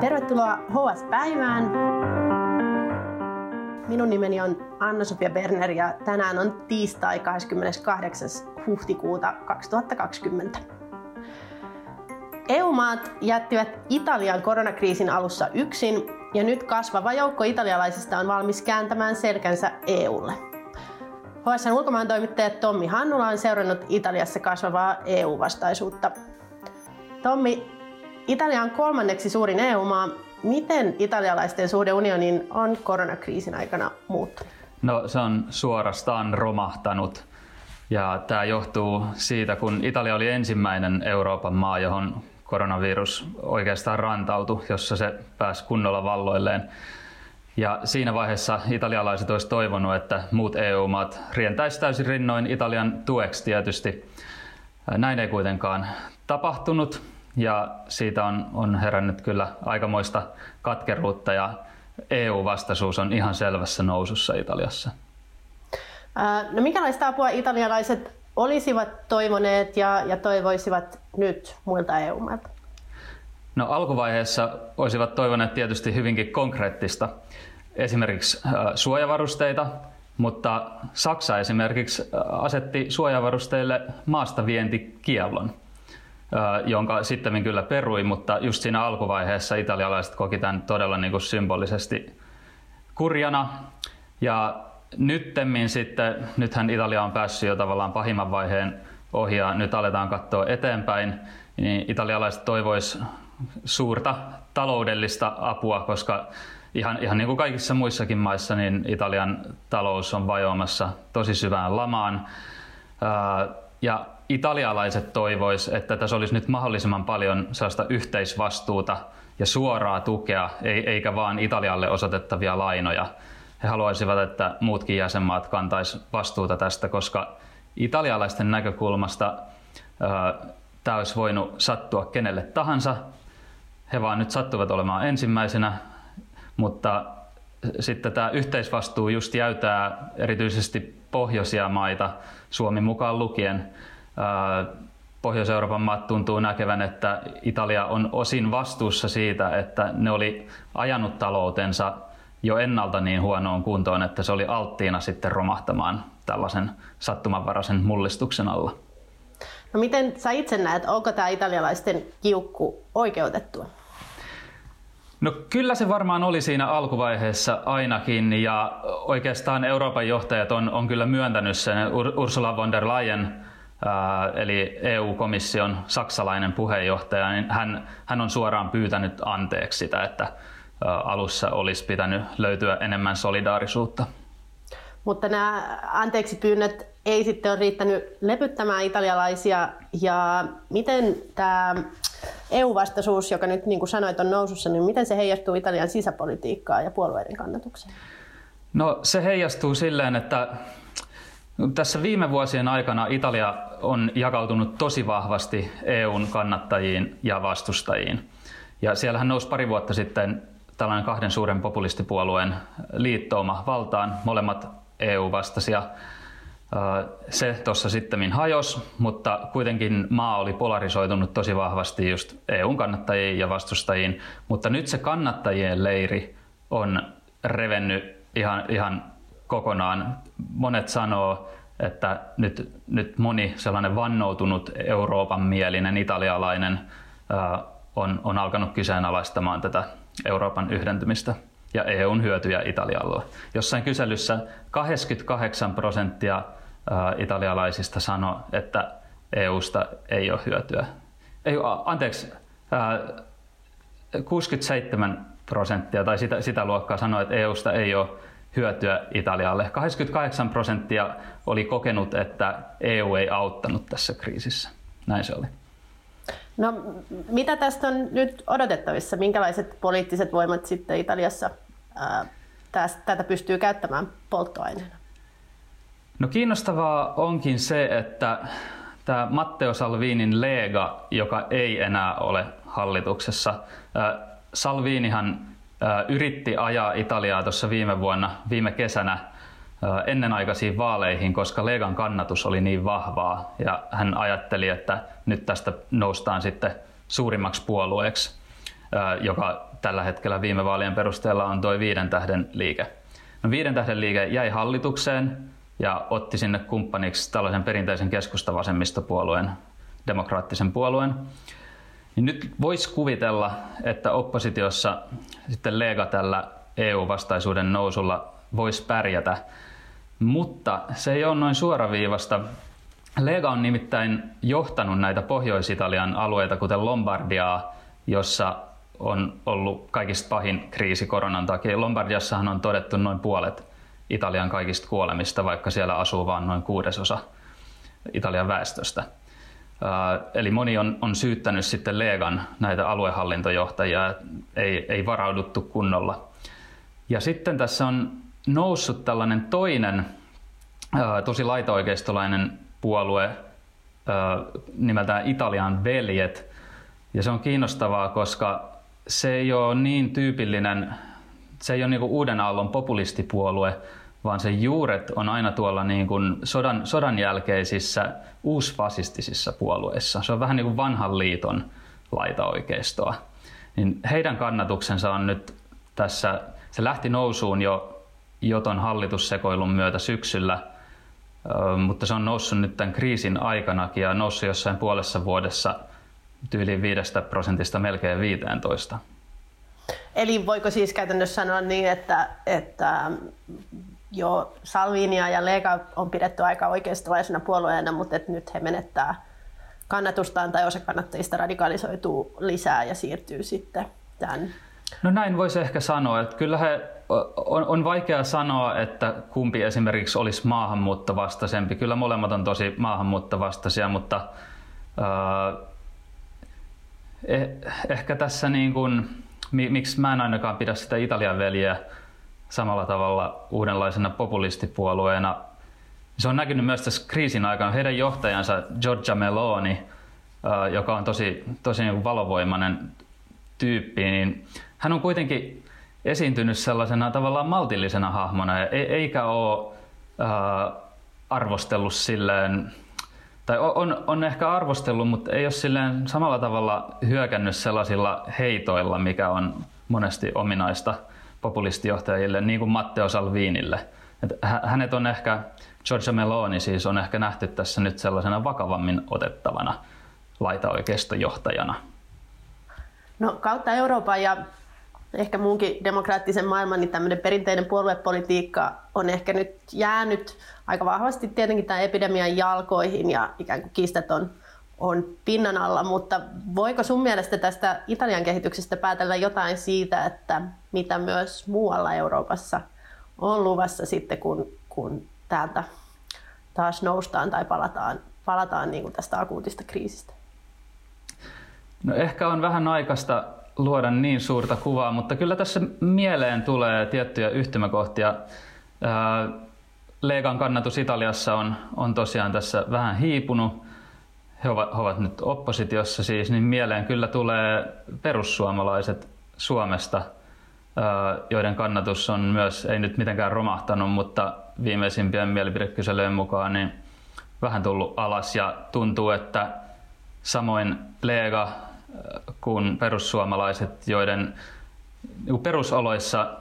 Tervetuloa HS-päivään. Minun nimeni on Anna-Sofia Berner ja tänään on tiistai 28. huhtikuuta 2020. EU-maat jättivät Italian koronakriisin alussa yksin ja nyt kasvava joukko italialaisista on valmis kääntämään selkänsä EUlle. HSN ulkomaan toimittaja Tommi Hannula on seurannut Italiassa kasvavaa EU-vastaisuutta. Tommi, Italia on kolmanneksi suurin EU-maa. Miten italialaisten suhde unioniin on koronakriisin aikana muuttunut? No se on suorastaan romahtanut. Ja tämä johtuu siitä, kun Italia oli ensimmäinen Euroopan maa, johon koronavirus oikeastaan rantautui, jossa se pääsi kunnolla valloilleen. Ja siinä vaiheessa italialaiset olisivat toivonut, että muut EU-maat rientäisivät täysin rinnoin Italian tueksi tietysti. Näin ei kuitenkaan tapahtunut ja siitä on, on herännyt kyllä aikamoista katkeruutta ja EU-vastaisuus on ihan selvässä nousussa Italiassa. No minkälaista apua italialaiset olisivat toivoneet ja, ja toivoisivat nyt muilta EU-mailta? No alkuvaiheessa olisivat toivoneet tietysti hyvinkin konkreettista, esimerkiksi suojavarusteita, mutta Saksa esimerkiksi asetti suojavarusteille maastavientikiellon jonka sitten kyllä perui, mutta just siinä alkuvaiheessa italialaiset koki tämän todella niin kuin symbolisesti kurjana. Ja nyttemmin sitten, nythän Italia on päässyt jo tavallaan pahimman vaiheen ohi ja nyt aletaan katsoa eteenpäin, niin italialaiset toivois suurta taloudellista apua, koska ihan, ihan niin kuin kaikissa muissakin maissa, niin Italian talous on vajoamassa tosi syvään lamaan. Ja italialaiset toivois, että tässä olisi nyt mahdollisimman paljon sellaista yhteisvastuuta ja suoraa tukea, eikä vaan Italialle osoitettavia lainoja. He haluaisivat, että muutkin jäsenmaat kantaisi vastuuta tästä, koska italialaisten näkökulmasta tämä olisi voinut sattua kenelle tahansa. He vaan nyt sattuvat olemaan ensimmäisenä, mutta sitten tämä yhteisvastuu just jäytää erityisesti pohjoisia maita, Suomi mukaan lukien, Pohjois-Euroopan maat tuntuu näkevän, että Italia on osin vastuussa siitä, että ne oli ajanut taloutensa jo ennalta niin huonoon kuntoon, että se oli alttiina sitten romahtamaan tällaisen sattumanvaraisen mullistuksen alla. No miten sä itse näet, onko tämä italialaisten kiukku oikeutettua? No kyllä se varmaan oli siinä alkuvaiheessa ainakin ja oikeastaan Euroopan johtajat on, on kyllä myöntänyt sen. Ursula von der Leyen eli EU-komission saksalainen puheenjohtaja, niin hän, hän on suoraan pyytänyt anteeksi sitä, että alussa olisi pitänyt löytyä enemmän solidaarisuutta. Mutta nämä anteeksi pyynnöt ei sitten ole riittänyt lepyttämään italialaisia. Ja miten tämä EU-vastaisuus, joka nyt niin kuin sanoit on nousussa, niin miten se heijastuu Italian sisäpolitiikkaan ja puolueiden kannatukseen? No se heijastuu silleen, että tässä viime vuosien aikana Italia on jakautunut tosi vahvasti EUn kannattajiin ja vastustajiin. Ja siellähän nousi pari vuotta sitten tällainen kahden suuren populistipuolueen liittouma valtaan, molemmat EU-vastaisia. Se tuossa sitten hajos, mutta kuitenkin maa oli polarisoitunut tosi vahvasti just EUn kannattajiin ja vastustajiin. Mutta nyt se kannattajien leiri on revennyt ihan, ihan kokonaan. Monet sanoo, että nyt, nyt moni sellainen vannoutunut Euroopan mielinen italialainen on, on alkanut kyseenalaistamaan tätä Euroopan yhdentymistä ja EUn hyötyjä Italialla. Jossain kyselyssä 88 prosenttia italialaisista sanoi, että EUsta ei ole hyötyä. Ei, anteeksi, 67 prosenttia tai sitä, sitä luokkaa sanoi, että EUsta ei ole hyötyä Italialle. 88 prosenttia oli kokenut, että EU ei auttanut tässä kriisissä. Näin se oli. No, mitä tästä on nyt odotettavissa? Minkälaiset poliittiset voimat sitten Italiassa ää, tästä, tätä pystyy käyttämään polttoaineena? No kiinnostavaa onkin se, että tämä Matteo Salvinin Lega, joka ei enää ole hallituksessa, Salvinihan yritti ajaa Italiaa tuossa viime vuonna, viime kesänä ennenaikaisiin vaaleihin, koska Legan kannatus oli niin vahvaa ja hän ajatteli, että nyt tästä noustaan sitten suurimmaksi puolueeksi. joka tällä hetkellä viime vaalien perusteella on tuo viiden tähden liike. No, viiden tähden liike jäi hallitukseen ja otti sinne kumppaniksi tällaisen perinteisen keskustavasemmistopuolueen, demokraattisen puolueen. Niin nyt voisi kuvitella, että oppositiossa sitten Lega tällä EU-vastaisuuden nousulla voisi pärjätä, mutta se ei ole noin suoraviivasta. Lega on nimittäin johtanut näitä Pohjois-Italian alueita, kuten Lombardiaa, jossa on ollut kaikista pahin kriisi koronan takia. Lombardiassahan on todettu noin puolet Italian kaikista kuolemista, vaikka siellä asuu vain noin kuudesosa Italian väestöstä. Eli moni on, on syyttänyt sitten Legan näitä aluehallintojohtajia, ei, ei varauduttu kunnolla. Ja sitten tässä on noussut tällainen toinen tosi laitaoikeistolainen puolue nimeltään Italian veljet. Ja se on kiinnostavaa, koska se ei ole niin tyypillinen, se ei ole niin uuden aallon populistipuolue, vaan se juuret on aina tuolla niin kuin sodan, sodan jälkeisissä uusfasistisissa puolueissa. Se on vähän niin kuin vanhan liiton laitaoikeistoa. Niin heidän kannatuksensa on nyt tässä, se lähti nousuun jo Joton hallitussekoilun myötä syksyllä, mutta se on noussut nyt tämän kriisin aikanakin ja noussut jossain puolessa vuodessa tyyliin 5 prosentista melkein 15. Eli voiko siis käytännössä sanoa niin, että, että jo Salvinia ja Lega on pidetty aika oikeistolaisena puolueena, mutta että nyt he menettää kannatustaan tai osa kannattajista radikalisoituu lisää ja siirtyy sitten tämän No näin voisi ehkä sanoa, että kyllä he, on, on vaikea sanoa, että kumpi esimerkiksi olisi maahanmuuttovastaisempi. Kyllä molemmat on tosi maahanmuuttovastaisia, mutta äh, eh, ehkä tässä niin kuin, miksi mä en ainakaan pidä sitä Italian veljeä samalla tavalla uudenlaisena populistipuolueena. Se on näkynyt myös tässä kriisin aikana. Heidän johtajansa Giorgia Meloni, joka on tosi, tosi niin valovoimainen tyyppi, niin hän on kuitenkin esiintynyt sellaisena tavallaan maltillisena hahmona, eikä ole arvostellut silleen, tai on, on ehkä arvostellut, mutta ei ole silleen samalla tavalla hyökännyt sellaisilla heitoilla, mikä on monesti ominaista – populistijohtajille, niin kuin Matteo Salvinille. Et hänet on ehkä, Giorgia Meloni siis on ehkä nähty tässä nyt sellaisena vakavammin otettavana laitaoikeistojohtajana. No kautta Euroopan ja ehkä muunkin demokraattisen maailman, niin tämmöinen perinteinen puoluepolitiikka on ehkä nyt jäänyt aika vahvasti tietenkin tämän epidemian jalkoihin ja ikään kuin kiistat on on pinnan alla, mutta voiko sun mielestä tästä Italian kehityksestä päätellä jotain siitä, että mitä myös muualla Euroopassa on luvassa sitten, kun, kun täältä taas noustaan tai palataan, palataan niin kuin tästä akuutista kriisistä? No ehkä on vähän aikaista luoda niin suurta kuvaa, mutta kyllä tässä mieleen tulee tiettyjä yhtymäkohtia. Legan kannatus Italiassa on, on tosiaan tässä vähän hiipunut he ovat, he ovat nyt oppositiossa siis, niin mieleen kyllä tulee perussuomalaiset Suomesta, joiden kannatus on myös, ei nyt mitenkään romahtanut, mutta viimeisimpien mielipidekyselyjen mukaan niin vähän tullut alas ja tuntuu, että samoin Lega kuin perussuomalaiset, joiden niin perusoloissa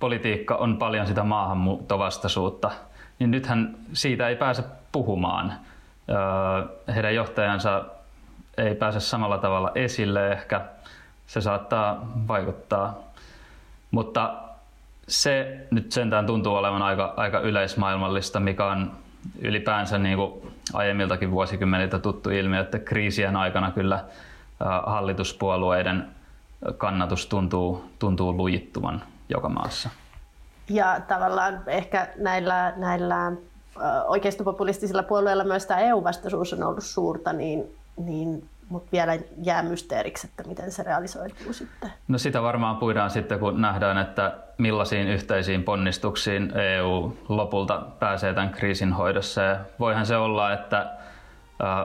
politiikka on paljon sitä maahanmuuttovastaisuutta, niin nythän siitä ei pääse puhumaan – heidän johtajansa ei pääse samalla tavalla esille ehkä. Se saattaa vaikuttaa. Mutta se nyt sentään tuntuu olevan aika, aika yleismaailmallista, mikä on ylipäänsä niin kuin aiemmiltakin vuosikymmeniltä tuttu ilmiö, että kriisien aikana kyllä hallituspuolueiden kannatus tuntuu, tuntuu lujittuvan joka maassa. Ja tavallaan ehkä näillä, näillä oikeistopopulistisilla puolueilla myös tämä EU-vastaisuus on ollut suurta, niin, niin mutta vielä jää mysteeriksi, että miten se realisoituu sitten. No sitä varmaan puidaan sitten, kun nähdään, että millaisiin yhteisiin ponnistuksiin EU lopulta pääsee tämän kriisin hoidossa. Ja voihan se olla, että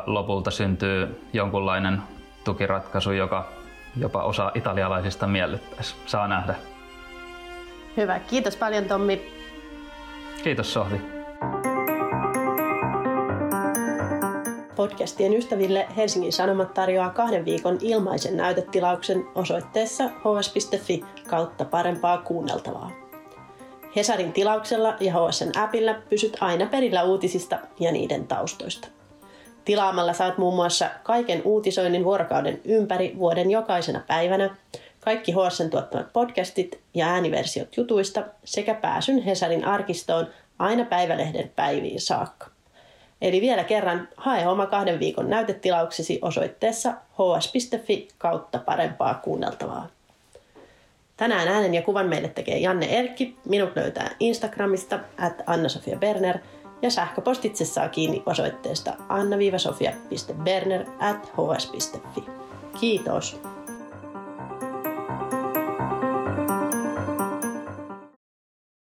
lopulta syntyy jonkunlainen tukiratkaisu, joka jopa osa italialaisista miellyttäisi. Saa nähdä. Hyvä. Kiitos paljon Tommi. Kiitos Sohvi. Podcastien ystäville Helsingin Sanomat tarjoaa kahden viikon ilmaisen näytetilauksen osoitteessa hs.fi kautta parempaa kuunneltavaa. Hesarin tilauksella ja HSN appilla pysyt aina perillä uutisista ja niiden taustoista. Tilaamalla saat muun muassa kaiken uutisoinnin vuorokauden ympäri vuoden jokaisena päivänä, kaikki HSN tuottamat podcastit ja ääniversiot jutuista sekä pääsyn Hesarin arkistoon aina päivälehden päiviin saakka. Eli vielä kerran, hae oma kahden viikon näytetilauksesi osoitteessa hs.fi kautta parempaa kuunneltavaa. Tänään äänen ja kuvan meille tekee Janne Erkki. Minut löytää Instagramista at Anna-Sofia Berner ja sähköpostitse saa kiinni osoitteesta anna-sofia.berner at hs.fi. Kiitos!